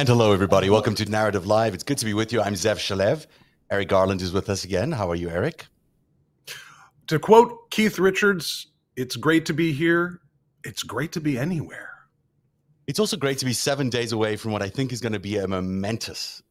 And hello, everybody. Welcome to Narrative Live. It's good to be with you. I'm Zev Shalev. Eric Garland is with us again. How are you, Eric? To quote Keith Richards, it's great to be here. It's great to be anywhere. It's also great to be seven days away from what I think is going to be a momentous,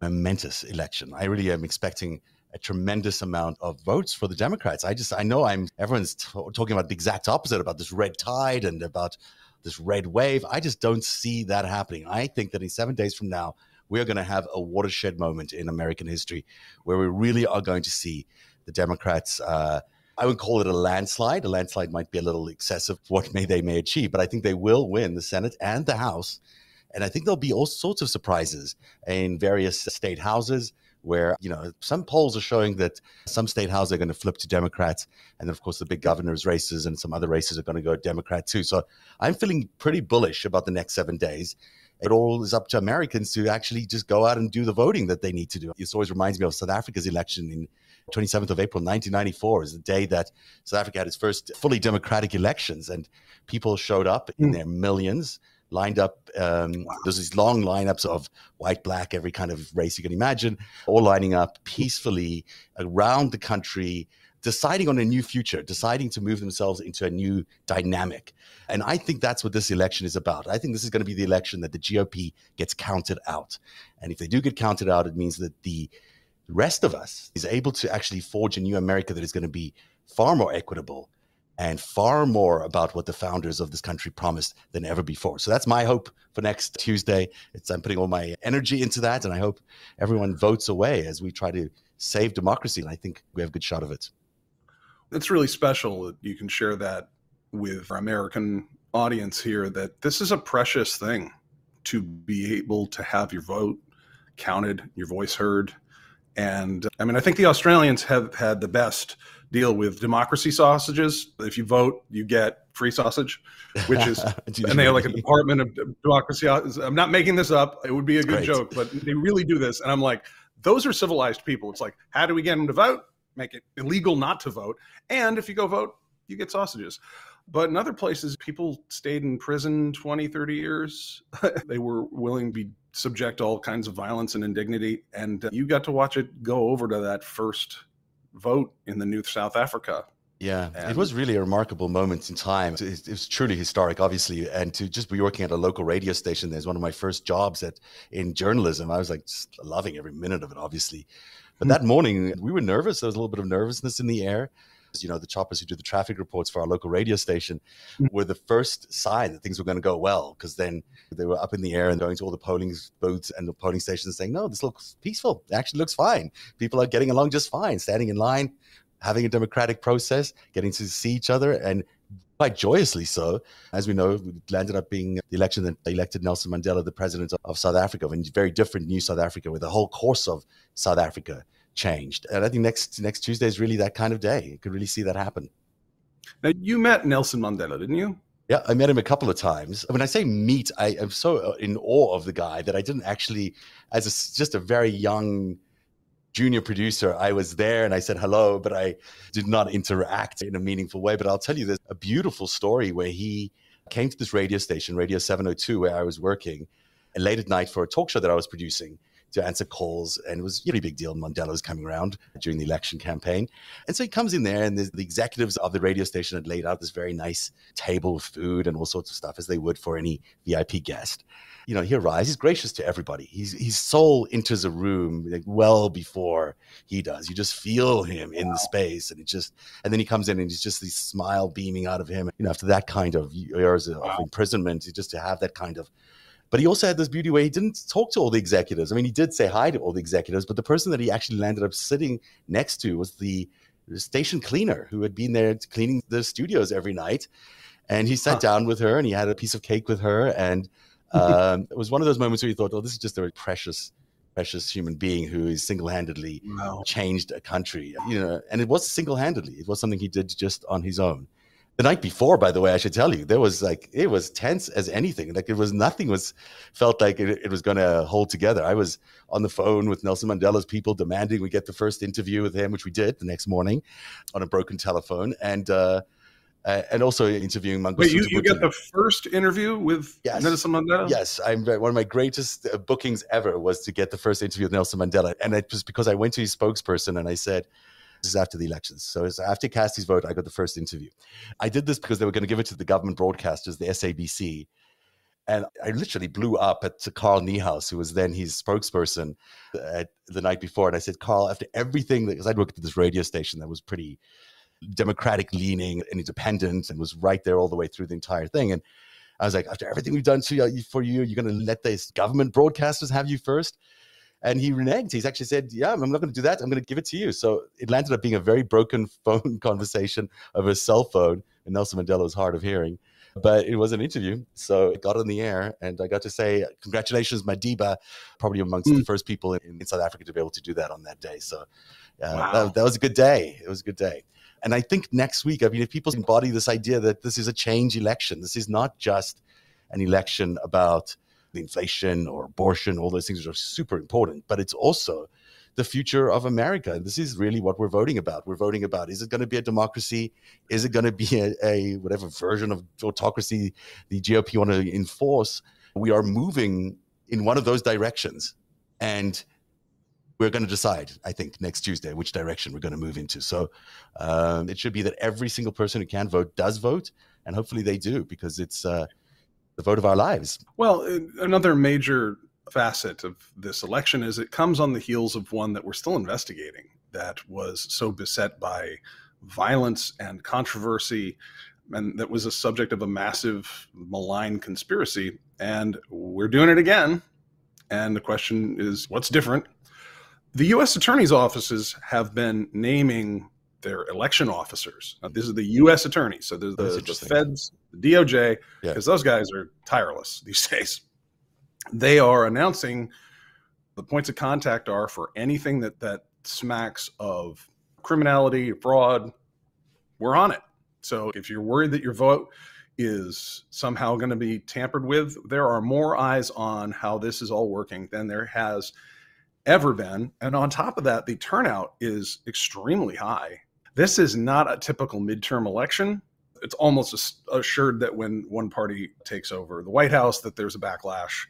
momentous election. I really am expecting a tremendous amount of votes for the Democrats. I just, I know I'm, everyone's t- talking about the exact opposite about this red tide and about this red wave. I just don't see that happening. I think that in seven days from now, we are going to have a watershed moment in American history where we really are going to see the Democrats. Uh, I would call it a landslide. A landslide might be a little excessive what may they may achieve, but I think they will win the Senate and the House. And I think there'll be all sorts of surprises in various state houses where you know some polls are showing that some state houses are going to flip to Democrats, and then of course the big governors races and some other races are going to go Democrat too. So I'm feeling pretty bullish about the next seven days. It all is up to Americans to actually just go out and do the voting that they need to do. This always reminds me of South Africa's election in 27th of April 1994 is the day that South Africa had its first fully democratic elections, and people showed up in hmm. their millions lined up. Um, there's these long lineups of white, black, every kind of race you can imagine, all lining up peacefully around the country, deciding on a new future, deciding to move themselves into a new dynamic. And I think that's what this election is about. I think this is going to be the election that the GOP gets counted out. And if they do get counted out, it means that the rest of us is able to actually forge a new America that is going to be far more equitable and far more about what the founders of this country promised than ever before. So that's my hope for next Tuesday. It's, I'm putting all my energy into that, and I hope everyone votes away as we try to save democracy. And I think we have a good shot of it. It's really special that you can share that with our American audience here that this is a precious thing to be able to have your vote counted, your voice heard. And I mean, I think the Australians have had the best deal with democracy sausages. If you vote, you get free sausage, which is, and they have like a department of democracy. I'm not making this up. It would be a good joke, but they really do this. And I'm like, those are civilized people. It's like, how do we get them to vote? Make it illegal not to vote. And if you go vote, you get sausages. But in other places, people stayed in prison 20, 30 years. they were willing to be subject to all kinds of violence and indignity. And uh, you got to watch it go over to that first vote in the new South Africa. Yeah, and it was really a remarkable moment in time. It, it, was truly historic, obviously, and to just be working at a local radio station. There's one of my first jobs at in journalism. I was like loving every minute of it, obviously. But mm-hmm. that morning, we were nervous. There was a little bit of nervousness in the air you know, the choppers who do the traffic reports for our local radio station mm. were the first sign that things were going to go well because then they were up in the air and going to all the polling booths and the polling stations saying, no, this looks peaceful. It actually looks fine. People are getting along just fine, standing in line, having a democratic process, getting to see each other and quite joyously so. As we know, it landed up being the election that elected Nelson Mandela the president of South Africa, a very different new South Africa with the whole course of South Africa changed. And I think next next Tuesday is really that kind of day. You could really see that happen. Now you met Nelson Mandela, didn't you? Yeah, I met him a couple of times. When I say meet, I am so uh, in awe of the guy that I didn't actually, as a, just a very young junior producer, I was there and I said hello, but I did not interact in a meaningful way. But I'll tell you, there's a beautiful story where he came to this radio station, Radio 702, where I was working, late at night for a talk show that I was producing to answer calls. And it was a really big deal. Mandela was coming around during the election campaign. And so he comes in there, and the executives of the radio station had laid out this very nice table of food and all sorts of stuff, as they would for any VIP guest. You know, he arrives, he's gracious to everybody. He's, his soul enters a room like well before he does. You just feel him in the space, and it just, and then he comes in and he's just this smile beaming out of him. You know, after that kind of years of imprisonment, just to have that kind of but he also had this beauty where he didn't talk to all the executives. I mean, he did say hi to all the executives, but the person that he actually landed up sitting next to was the station cleaner who had been there cleaning the studios every night. And he sat huh. down with her and he had a piece of cake with her. And um, it was one of those moments where you thought, oh, this is just a very precious precious human being who is single-handedly wow. changed a country you know and it was single-handedly it was something he did just on his own the night before by the way i should tell you there was like it was tense as anything. Like it was nothing was felt like it, it was going to hold together. I was on the phone with nelson mandela's people demanding we get the first interview with him which we did the next morning on a broken telephone. And uh, uh, and also interviewing Mangosuthu Wait, you, you get the first interview with Yes. Nelson Mandela? Yes, I'm one of my greatest uh, bookings ever was to get the first interview with Nelson Mandela, and it was because I went to his spokesperson and I said, "This is after the elections, so after his vote, I got the first interview." I did this because they were going to give it to the government broadcasters, the SABC, and I literally blew up at Carl Niehaus, who was then his spokesperson, at the night before, and I said, "Carl, after everything, because I'd worked at this radio station that was pretty." democratic leaning and independent and was right there all the way through the entire thing and I was like, after everything we've done you, for you, you're going to let these government broadcasters have you first? And he reneged. He's actually said, yeah, I'm not going to do that. I'm going to give it to you. So it landed up being a very broken phone conversation of a cell phone and Nelson Mandela was hard of hearing. But it was an interview. So it got on the air and I got to say, congratulations, Madiba, probably amongst the first people in, in South Africa to be able to do that on that day. So uh, Wow. that, that was a good day. It was a good day. And I think next week, I mean, if people embody this idea that this is a change election, this is not just an election about inflation or abortion, all those things are super important, but it's also the future of America. And this is really what we're voting about. We're voting about is it going to be a democracy? Is it going to be a, a whatever version of autocracy the GOP want to enforce? We are moving in one of those directions. And we're going to decide, I think, next Tuesday which direction we're going to move into. So um, it should be that every single person who can vote does vote, and hopefully they do because it's uh, the vote of our lives. Well, another major facet of this election is it comes on the heels of one that we're still investigating that was so beset by violence and controversy and that was a subject of a massive malign conspiracy and we're doing it again and the question is what's different the US attorney's offices have been naming their election officers now, this is the US attorneys so there's the, the feds the DOJ Yeah. because those guys are tireless these days they are announcing the points of contact are for anything that that smacks of criminality, fraud. We're on it. So if you're worried that your vote is somehow going to be tampered with, there are more eyes on how this is all working than there has ever been. And on top of that, the turnout is extremely high. This is not a typical midterm election. It's almost assured that when one party takes over the White House, that there's a backlash.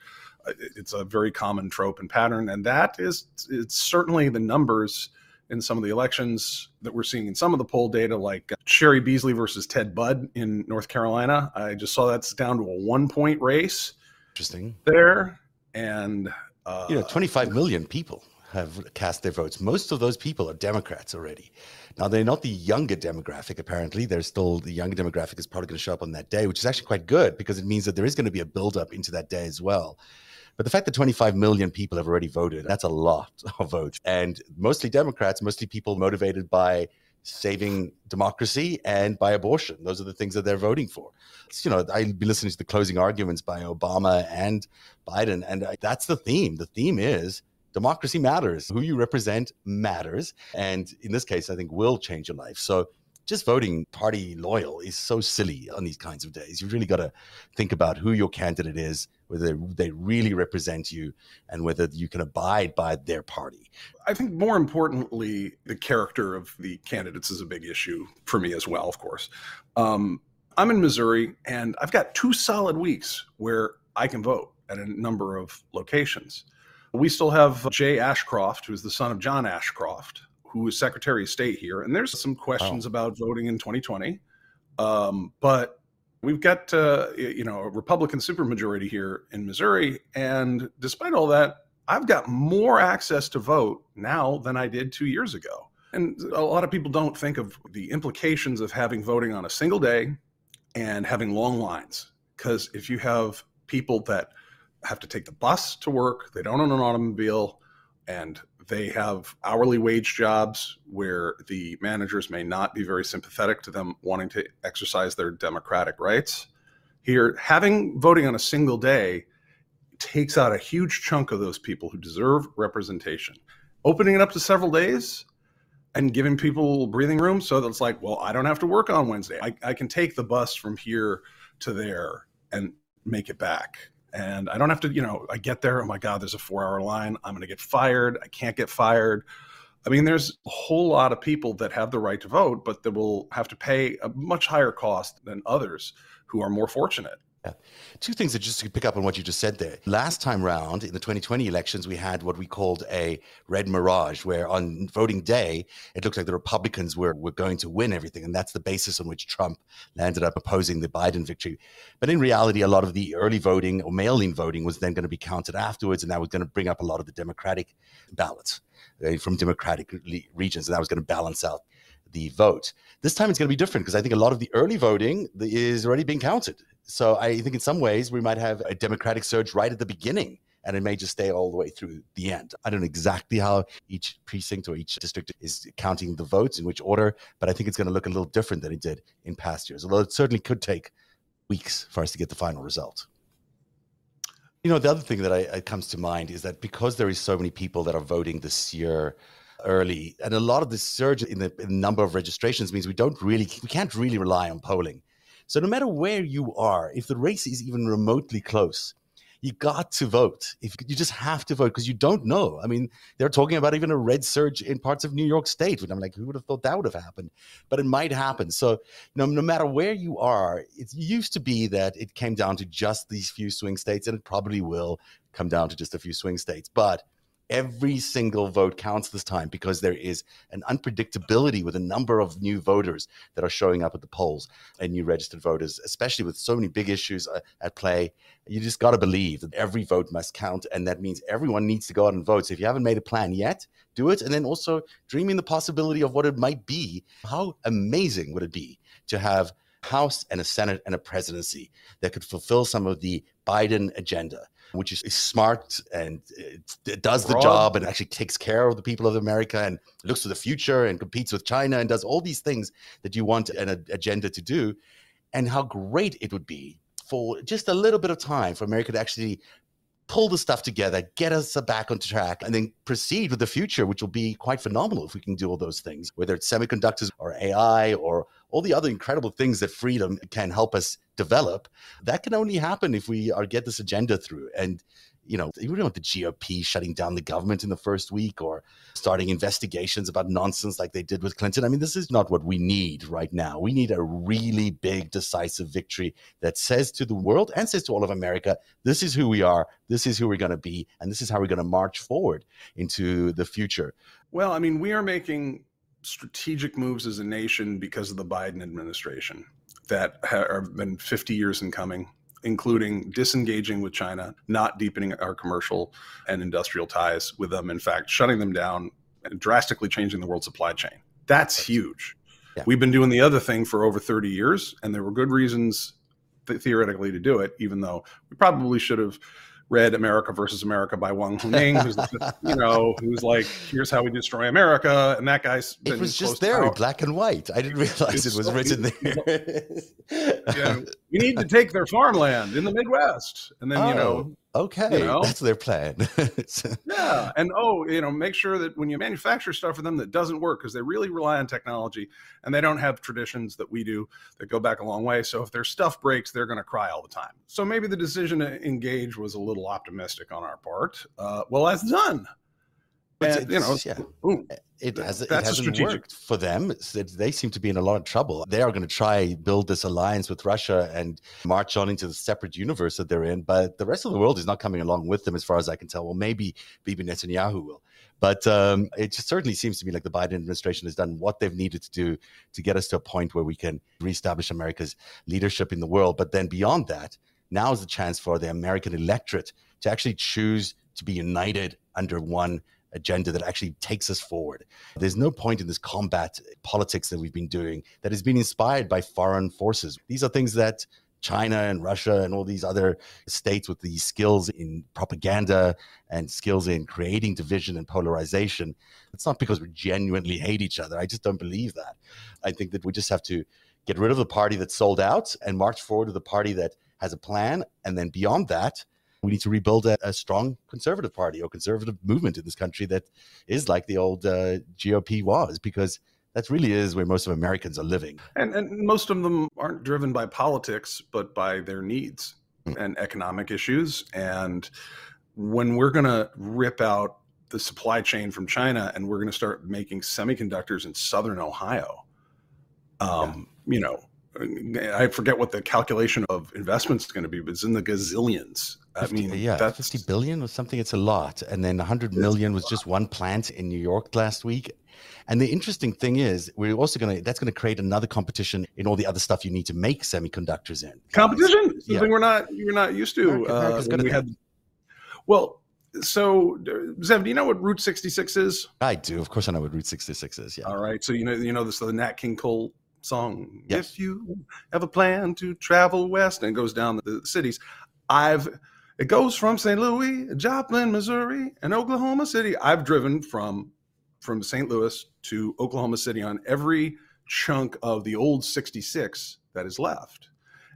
Uh, It's a very common trope and pattern, and that is it's certainly the numbers in some of the elections that we're seeing in some of the poll data, like Cheri Beasley versus Ted Budd in North Carolina. I just saw that's down to a one point race Interesting. there, and uh, You know, 25 million people have cast their votes. Most of those people are Democrats already. Now, they're not the younger demographic, apparently. They're still, the younger demographic is probably going to show up on that day, which is actually quite good because it means that there is going to be a buildup into that day as well. But the fact that 25 million people have already voted, that's a lot of votes. And mostly Democrats, mostly people motivated by saving democracy and by abortion. Those are the things that they're voting for. You know, I've been listening to the closing arguments by Obama and Biden, and I- that's the theme. The theme is democracy matters. Who you represent matters. And in this case, I think will change your life. So just voting party loyal is so silly on these kinds of days. You've really got to think about who your candidate is, whether they really represent you, and whether you can abide by their party. I think more importantly, the character of the candidates is a big issue for me as well, of course. Um, I'm in Missouri and I've got two solid weeks where I can vote at a number of locations. We still have Jay Ashcroft, who's the son of John Ashcroft, who is Secretary of State here. And there's some questions about voting in 2020. Um, but we've got, uh, you know, a Republican supermajority here in Missouri. And despite all that, I've got more access to vote now than I did two years ago. And a lot of people don't think of the implications of having voting on a single day and having long lines. Because if you have people that have to take the bus to work, they don't own an automobile, and they have hourly wage jobs where the managers may not be very sympathetic to them wanting to exercise their democratic rights. Here, having voting on a single day takes out a huge chunk of those people who deserve representation. Opening it up to several days and giving people breathing room so that it's like, well, I don't have to work on Wednesday. I, I can take the bus from here to there and make it back. And I don't have to, you know, I get there. Oh my God, there's a four hour line. I'm going to get fired. I can't get fired. I mean, there's a whole lot of people that have the right to vote, but that will have to pay a much higher cost than others who are more fortunate. Yeah. Two things that just to pick up on what you just said there. Last time round in the 2020 elections, we had what we called a red mirage, where on voting day, it looked like the Republicans were, were going to win everything. And that's the basis on which Trump landed up opposing the Biden victory. But in reality, a lot of the early voting or mail in voting was then going to be counted afterwards. And that was going to bring up a lot of the Democratic ballots uh, from Democratic regions. And that was going to balance out the vote. This time it's going to be different because I think a lot of the early voting is already being counted. So I think in some ways we might have a democratic surge right at the beginning and it may just stay all the way through the end. I don't know exactly how each precinct or each district is counting the votes in which order, but I think it's going to look a little different than it did in past years, although it certainly could take weeks for us to get the final result. You know, the other thing that I, comes to mind is that because there is so many people that are voting this year early, and a lot of the surge in the, in the number of registrations means we don't really, we can't really rely on polling so no matter where you are, if the race is even remotely close, you got to vote. If you just have to vote because you don't know. I mean, they're talking about even a red surge in parts of New York State, and I'm like, who would have thought that would have happened? But it might happen. So, you know, no matter where you are, it used to be that it came down to just these few swing states, and it probably will come down to just a few swing states. But every single vote counts this time because there is an unpredictability with a number of new voters that are showing up at the polls and new registered voters, especially with so many big issues uh, at play. You just got to believe that every vote must count. And that means everyone needs to go out and vote. So if you haven't made a plan yet, do it. And then also dreaming the possibility of what it might be. How amazing would it be to have House and a Senate and a presidency that could fulfill some of the Biden agenda? which is, smart and uh, it does the job and actually takes care of the people of America and looks to the future and competes with China and does all these things that you want an agenda to do. And how great it would be for just a little bit of time for America to actually pull the stuff together, get us back on track, and then proceed with the future, which will be quite phenomenal if we can do all those things, whether it's semiconductors or AI or all the other incredible things that freedom can help us develop. That can only happen if we are get this agenda through. And you know, you don't want the GOP shutting down the government in the first week or starting investigations about nonsense like they did with Clinton. I mean, this is not what we need right now. We need a really big, decisive victory that says to the world and says to all of America, this is who we are, this is who we're going to be, and this is how we're going to march forward into the future. Well, I mean, we are making strategic moves as a nation because of the Biden administration that have been 50 years in coming including disengaging with China, not deepening our commercial and industrial ties with them. In fact, shutting them down and drastically changing the world supply chain. That's huge. Yeah. We've been doing the other thing for over 30 years, and there were good reasons th- theoretically to do it, even though we probably should have read America versus America by Wang Huning, who's you know, who's like, here's how we destroy America, and that guy's. It was just there black and white. I didn't realize it's it was so, written there. we need to take their farmland in the Midwest, and then oh. you know. Okay, you know? that's their plan. yeah, and oh, you know, make sure that when you manufacture stuff for them that doesn't work because they really rely on technology and they don't have traditions that we do that go back a long way. So if their stuff breaks, they're going to cry all the time. So maybe the decision to engage was a little optimistic on our part. Uh, well, that's done. And, you know, yeah. Ooh, it has it hasn't worked for them. they seem to be in a lot of trouble. They are going to try build this alliance with Russia and march on into the separate universe that they're in. But the rest of the world is not coming along with them, as far as I can tell. Well, maybe Bibi Netanyahu will. But um, it just certainly seems to me like the Biden administration has done what they've needed to do to get us to a point where we can reestablish America's leadership in the world. But then beyond that, now is the chance for the American electorate to actually choose to be united under one agenda that actually takes us forward. There's no point in this combat politics that we've been doing that has been inspired by foreign forces. These are things that China and Russia and all these other states with these skills in propaganda and skills in creating division and polarization. It's not because we genuinely hate each other. I just don't believe that. I think that we just have to get rid of the party that sold out and march forward to the party that has a plan. And then beyond that, we need to rebuild a, a, strong conservative party or conservative movement in this country that is like the old uh, GOP was, because that really is where most of Americans are living. And, and most of them aren't driven by politics, but by their needs mm. and economic issues. And when we're going to rip out the supply chain from China, and we're going to start making semiconductors in Southern Ohio. Um, yeah. You know, I forget what the calculation of investments is going to be, but it's in the gazillions. 50, I mean, yeah, that's 50 billion or something. It's a lot. And then 100 million was just one plant in New York last week. And the interesting thing is, we're also going to, that's going to create another competition in all the other stuff you need to make semiconductors in. Competition? Something yeah. we're not, you're not used to. uh, we had, well, so Zev, do you know what Route 66 is? I do. Of course I know what Route 66 is. Yeah. All right. So you know, you know this the Nat King Cole song. Yes. If you have a plan to travel west and goes down the cities. I've it goes from St. Louis, Joplin, Missouri, and Oklahoma City. I've driven from from St. Louis to Oklahoma City on every chunk of the old 66 that is left.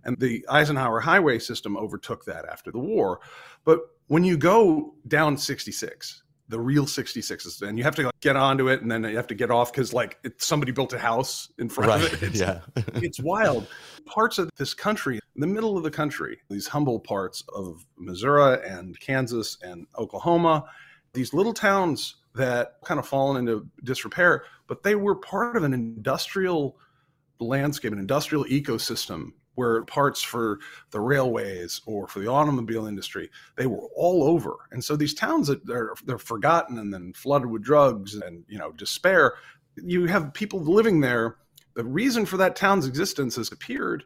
And the Eisenhower highway system overtook that after the war. But when you go down 66, the real 66s, and you have to get onto it and then you have to get off because like it, somebody built a house in front right. of it. It's, yeah. it's wild. Parts of this country, in the middle of the country, these humble parts of Missouri and Kansas and Oklahoma, these little towns that kind of fallen into disrepair, but they were part of an industrial landscape, an industrial ecosystem where parts for the railways or for the automobile industry they were all over. And so these towns that they're, they're forgotten and then flooded with drugs and you know despair you have people living there. The reason for that town's existence has appeared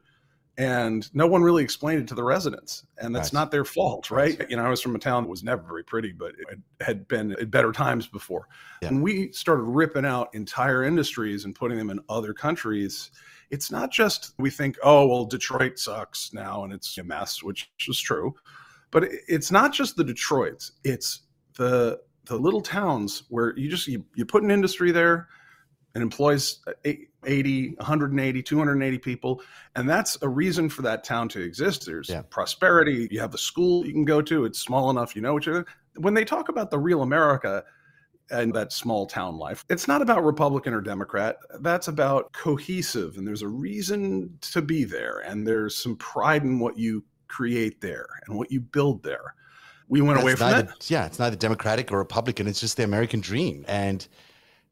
and no one really explained it to the residents. And that's not their fault right? You know i was from a town that was never very pretty but it had been at better times before. Yeah. and we started ripping out entire industries and putting them in other countries it's not just we think, oh, well, Detroit sucks now and it's a mess, which is true. But it's not just the Detroits, it's the the little towns where you just you, you put an industry there and employs 80 180 280 people and that's a reason for that town to exist there's yeah. prosperity you have a school you can go to it's small enough you know you're when they talk about the real america and that small town life. It's not about Republican or Democrat. That's about cohesive, and there's a reason to be there, and there's some pride in what you create there and what you build there. We went That's away from neither, that. Yeah, it's neither Democratic or Republican. It's just the American dream, and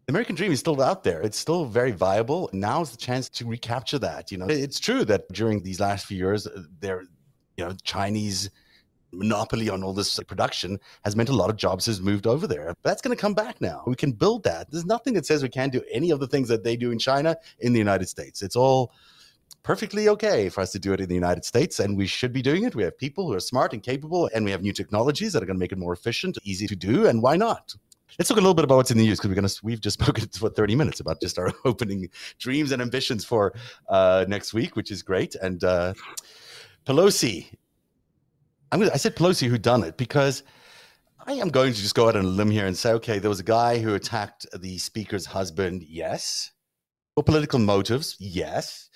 the American dream is still out there. It's still very viable. Now's the chance to recapture that. You know, it's true that during these last few years, uh, there, you know, Chinese monopoly on all this production has meant a lot of jobs has moved over there. That's going to come back now. We can build that. There's nothing that says we can't do any of the things that they do in China in the United States. It's all perfectly okay for us to do it in the United States, and we should be doing it. We have people who are smart and capable, and we have new technologies that are going to make it more efficient, easy to do, and why not? Let's talk a little bit about what's in the news because we're gonna we've just spoken for 30 minutes about just our opening dreams and ambitions for uh, next week, which is great. And uh, Pelosi I'm gonna, I said Pelosi who done it because I am going to just go out on a limb here and say, okay, there was a guy who attacked the speaker's husband. Yes. For political motives. Yes.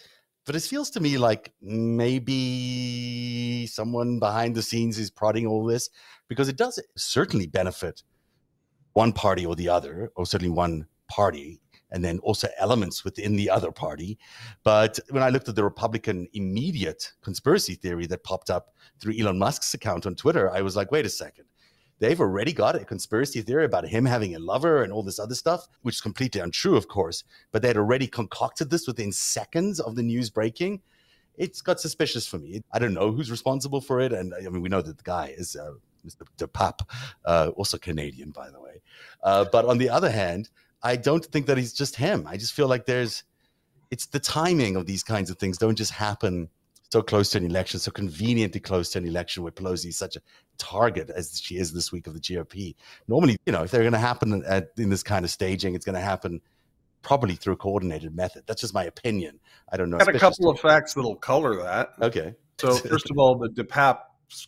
But it feels to me like maybe someone behind the scenes is prodding all this because it does certainly benefit one party or the other, or certainly one party and then also elements within the other party. But when I looked at the Republican immediate conspiracy theory that popped up through Elon Musk's account on Twitter, I was like, wait a second. They've already got a conspiracy theory about him having a lover and all this other stuff, which is completely untrue, of course. But they had already concocted this within seconds of the news breaking. It's got suspicious for me. I don't know who's responsible for it. And I mean, we know that the guy is uh, Mr. DePape, uh, also Canadian, by the way. Uh, but on the other hand, I don't think that he's just him. I just feel like there's, it's the timing of these kinds of things don't just happen so close to an election, so conveniently close to an election where Pelosi is such a target as she is this week of the GOP. Normally, you know, if they're going to happen at, in this kind of staging, it's going to happen probably through a coordinated method. That's just my opinion. I don't know. Got a couple of facts that'll color that. Okay. So first of all, the DePape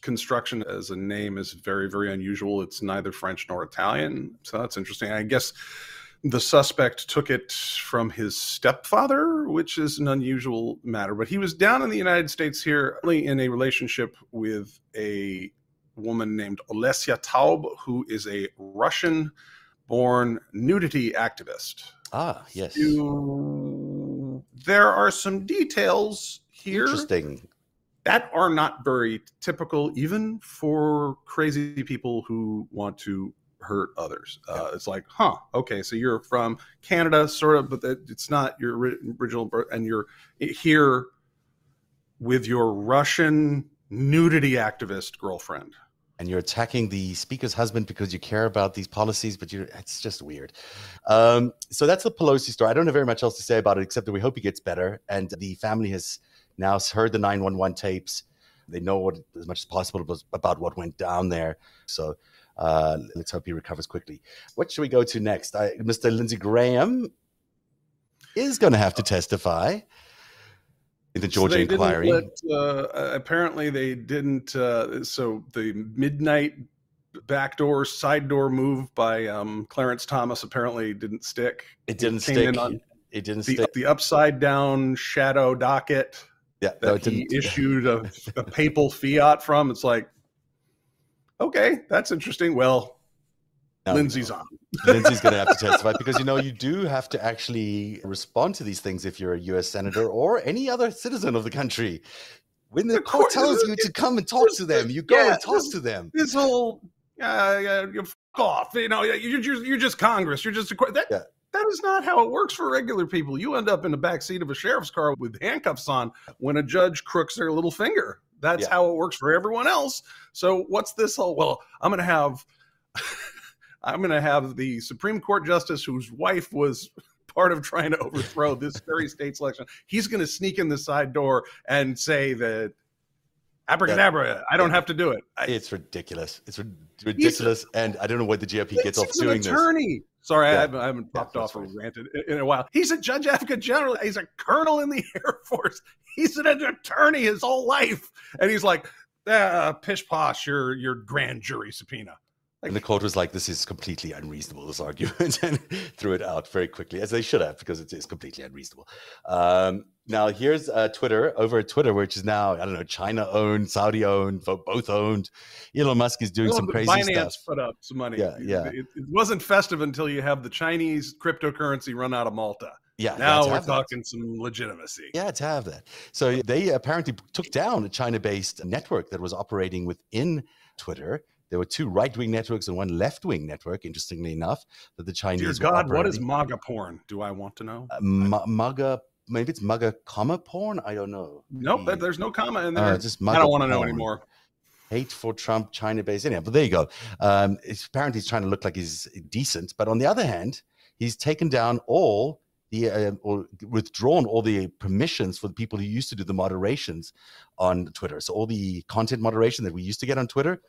construction as a name is very, very unusual. It's neither French nor Italian. So that's interesting. I guess the suspect took it from his stepfather, which is an unusual matter. But he was down in the United States here in a relationship with a woman named Olesya Taub, who is a Russian born nudity activist. Ah, yes. You, there are some details here. Interesting. That are not very typical, even for crazy people who want to hurt others. Uh, it's like, huh, okay, so you're from Canada, sort of, but that, it's not your original birth, and you're here with your Russian nudity activist girlfriend. And you're attacking the speaker's husband because you care about these policies, but you're, it's just weird. Um, so that's the Pelosi story. I don't have very much else to say about it, except that we hope he gets better. And the family has now heard the 911 tapes. They know what, as much as possible about what went down there. So uh, let's hope he recovers quickly. What should we go to next? I, Mr. Lindsey Graham is going to have to testify in the Georgia so inquiry. Let, uh, apparently, they didn't. Uh, so the midnight backdoor side door move by um, Clarence Thomas apparently didn't stick. It didn't stick. On it didn't the, stick. The upside down shadow docket yeah, that no, he issued a, a papal fiat from. It's like, okay, that's interesting. Well, no, Lindsey's on. Lindsey's going to have to testify because you know you do have to actually respond to these things if you're a U.S. senator or any other citizen of the country. When the, the court, tells you to come and talk to them, you go yeah, and talk this, to them. This whole uh, you off, you know, you're just, you're just Congress. You're just a that. Yeah. That is not how it works for regular people. You end up in the back seat of a sheriff's car with handcuffs on when a judge crooks their little finger. That's yeah. how it works for everyone else. So what's this whole? Well, I'm going to have. I'm going to have the Supreme Court justice whose wife was part of trying to overthrow this very state selection. He's going to sneak in the side door and say that abracadabra, I don't have to do it. I, it's ridiculous. It's ridiculous, and I don't know what the GOP gets off doing this. Sorry, yeah. I haven't, I haven't popped yeah, off or ranted in a while. He's a judge advocate general. He's a colonel in the Air Force. He's an attorney his whole life, and he's like, ah, pish posh, your your grand jury subpoena. Like, and the court was like, "This is completely unreasonable." This argument, and threw it out very quickly, as they should have, because it is completely unreasonable. Um, now, here's uh, Twitter over at Twitter, which is now I don't know China owned, Saudi owned, both owned. Elon Musk is doing some crazy Binance stuff. put up some money. Yeah, yeah. It, it, wasn't festive until you have the Chinese cryptocurrency run out of Malta. Yeah, now we're talking that. some legitimacy. Yeah, to have that. So they apparently took down a China-based network that was operating within Twitter there were two right wing networks and one left wing network, interestingly enough, that the Chinese. Dear God, what is MAGA porn? Do I want to know? Uh, MAGA, maybe it's MAGA comma porn? I don't know. Nope, the, there's no comma in uh, there. Uh, just MAGA I don't want to know anymore. Hate for Trump, China based. Anyhow, but there you go. Um, it's, apparently, he's trying to look like he's decent. But on the other hand, he's taken down all the uh, or withdrawn all the permissions for the people who used to do the moderations on Twitter. So all the content moderation that we used to get on Twitter,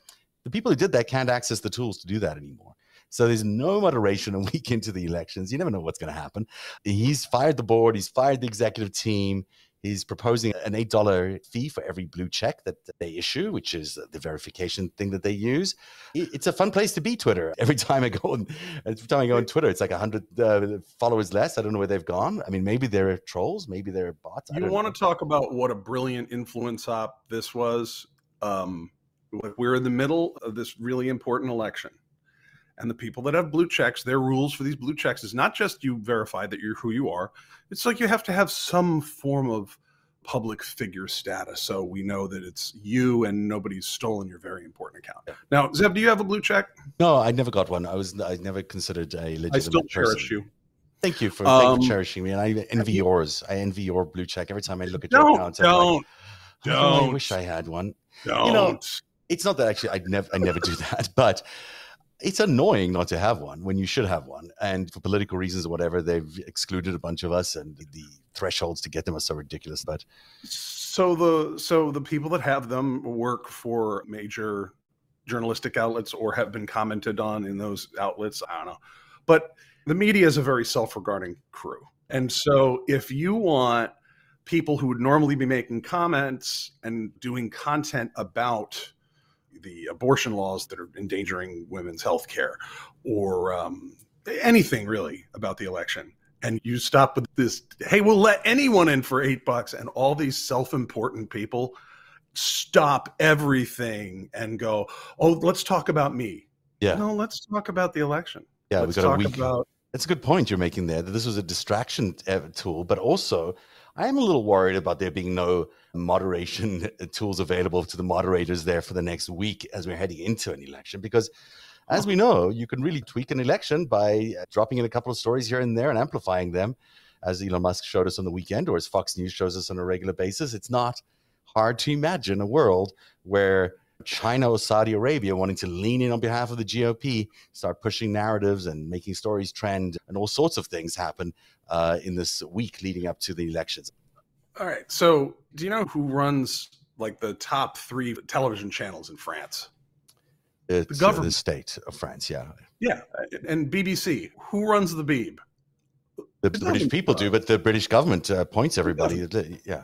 the people who did that can't access the tools to do that anymore. So there's no moderation a week into the elections. You never know what's going to happen. He's fired the board. He's fired the executive team. He's proposing an $8 fee for every blue check that they issue, which is the verification thing that they use. It's a fun place to be, Twitter. Every time I go on, every time I go on Twitter, it's like 100 uh, followers less. I don't know where they've gone. I mean, maybe they're trolls, maybe they're bots. You want know. to talk about what a brilliant influence op this was? Um, we're in the middle of this really important election. And the people that have blue checks, their rules for these blue checks is not just you verify that you're who you are. It's like you have to have some form of public figure status. So we know that it's you and nobody's stolen your very important account. Now, Zev, do you have a blue check? No, I never got one. I was I never considered a legitimate I still person. cherish you. Thank you for, um, cherishing me, and I envy yours. I envy your blue check every time I look at your account. Don't, like, don't. Oh, I wish I had one. Don't. You know, it's not that actually I never I never do that, but it's annoying not to have one when you should have one. And for political reasons or whatever, they've excluded a bunch of us, and the thresholds to get them are so ridiculous. But so the so the people that have them work for major journalistic outlets or have been commented on in those outlets. I don't know, but the media is a very self-regarding crew, and so if you want people who would normally be making comments and doing content about the abortion laws that are endangering women's health care or um, anything really about the election. And you stop with this hey we'll let anyone in for eight bucks and all these self-important people stop everything and go oh let's talk about me. Yeah. No let's talk about the election. Yeah let's we got talk a week about that's a good point you're making there that this was a distraction uh, tool but also I am a little worried about there being no moderation tools available to the moderators there for the next week as we're heading into an election because as we know, you can really tweak an election by uh, dropping in a couple of stories here and there and amplifying them, as Elon Musk showed us on the weekend, or as Fox News shows us on a regular basis. It's not hard to imagine a world where China or Saudi Arabia wanting to lean in on behalf of the GOP, start pushing narratives and making stories trend, and all sorts of things happen uh, in this week leading up to the elections. All right. So, do you know who runs like the top three television channels in France? It's, the government, uh, the state of France. Yeah. Yeah, and BBC. Who runs the Beeb? The, British people do, but the British government uh, appoints everybody. Yeah,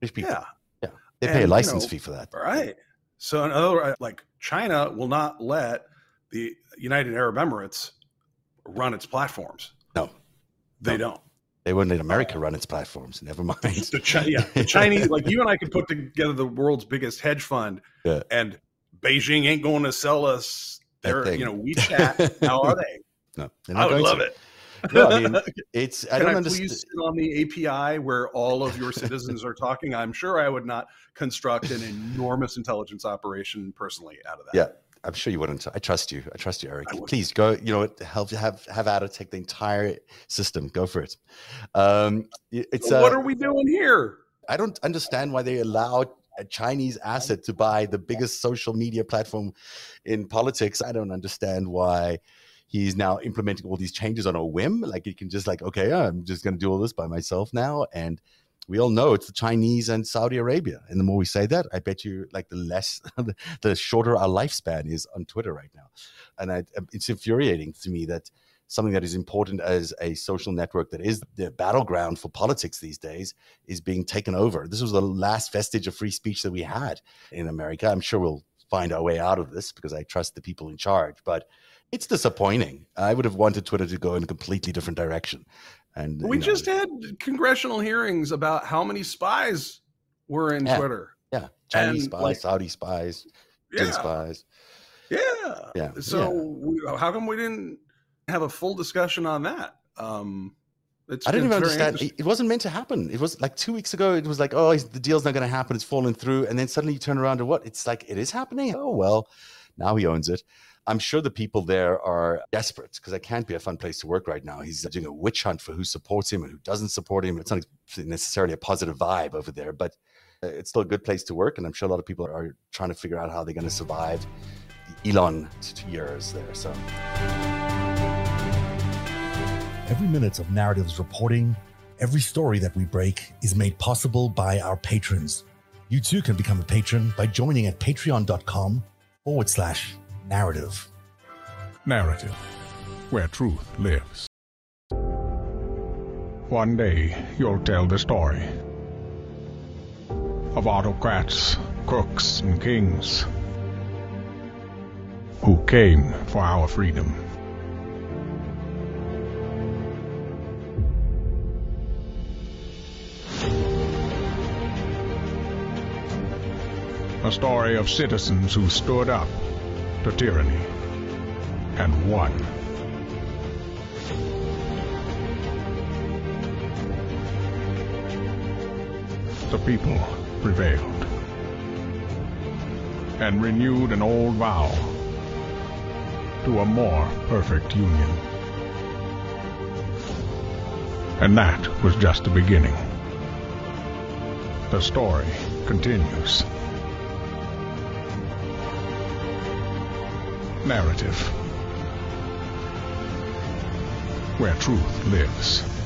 British people. Yeah, yeah. They pay a license you know, fee for that. Right. So, in other like China will not let the United Arab Emirates run its platforms. No, they oh. don't. They wouldn't let America run its platforms. Never mind. The Chi- yeah, the Chinese, like you and I could put together the world's biggest hedge fund, yeah. and Beijing ain't going to sell us their, you know, WeChat. How are they? No, I would love to. it. No, I mean, it's. I Can don't I understand. please sit on the API where all of your citizens are talking? I'm sure I would not construct an enormous intelligence operation personally out of that. Yeah, I'm sure you wouldn't. I trust you. I trust you, Eric. Please go. You know, help have have it. Take the entire system. Go for it. Um, it's so what uh, are we doing here? I don't understand why they allow a Chinese asset to buy the biggest social media platform in politics. I don't understand why he's now implementing all these changes on a whim. Like he can just like, okay, I'm just going to do all this by myself now, and we all know it's the Chinese and Saudi Arabia. And the more we say that, I bet you like the less, the shorter our lifespan is on Twitter right now. And I, um, it's infuriating to me that something that is important as a social network that is the battleground for politics these days is being taken over. This was the last vestige of free speech that we had in America. I'm sure we'll find our way out of this because I trust the people in charge. But it's disappointing. I would have wanted Twitter to go in a completely different direction. And we know, just had congressional hearings about how many spies were in yeah, Twitter. Yeah, Chinese and spies, like, Saudi spies, yeah, spies. Yeah, yeah. So yeah. We, how come we didn't have a full discussion on that? Um, it's, I didn't even understand. It wasn't meant to happen. It was like two weeks ago. It was like, oh, the deal's not going to happen. It's falling through. And then suddenly you turn around to what? It's like it is happening. Oh well, now he owns it. I'm sure the people there are desperate because it can't be a fun place to work right now. He's doing a witch hunt for who supports him and who doesn't support him. It's not necessarily a positive vibe over there, but uh, it's still a good place to work. And I'm sure a lot of people are trying to figure out how they're going to survive the Elon years there. So. Every minute of narratives reporting, every story that we break is made possible by our patrons. You too can become a patron by joining at patreon.com forward slash narrative. Narrative, where truth lives. One day, you'll tell the story of autocrats, crooks, and kings who came for our freedom. A story of citizens who stood up to tyranny and won. The people prevailed and renewed an old vow to a more perfect union. And that was just the beginning. The story continues. Narrative where truth lives.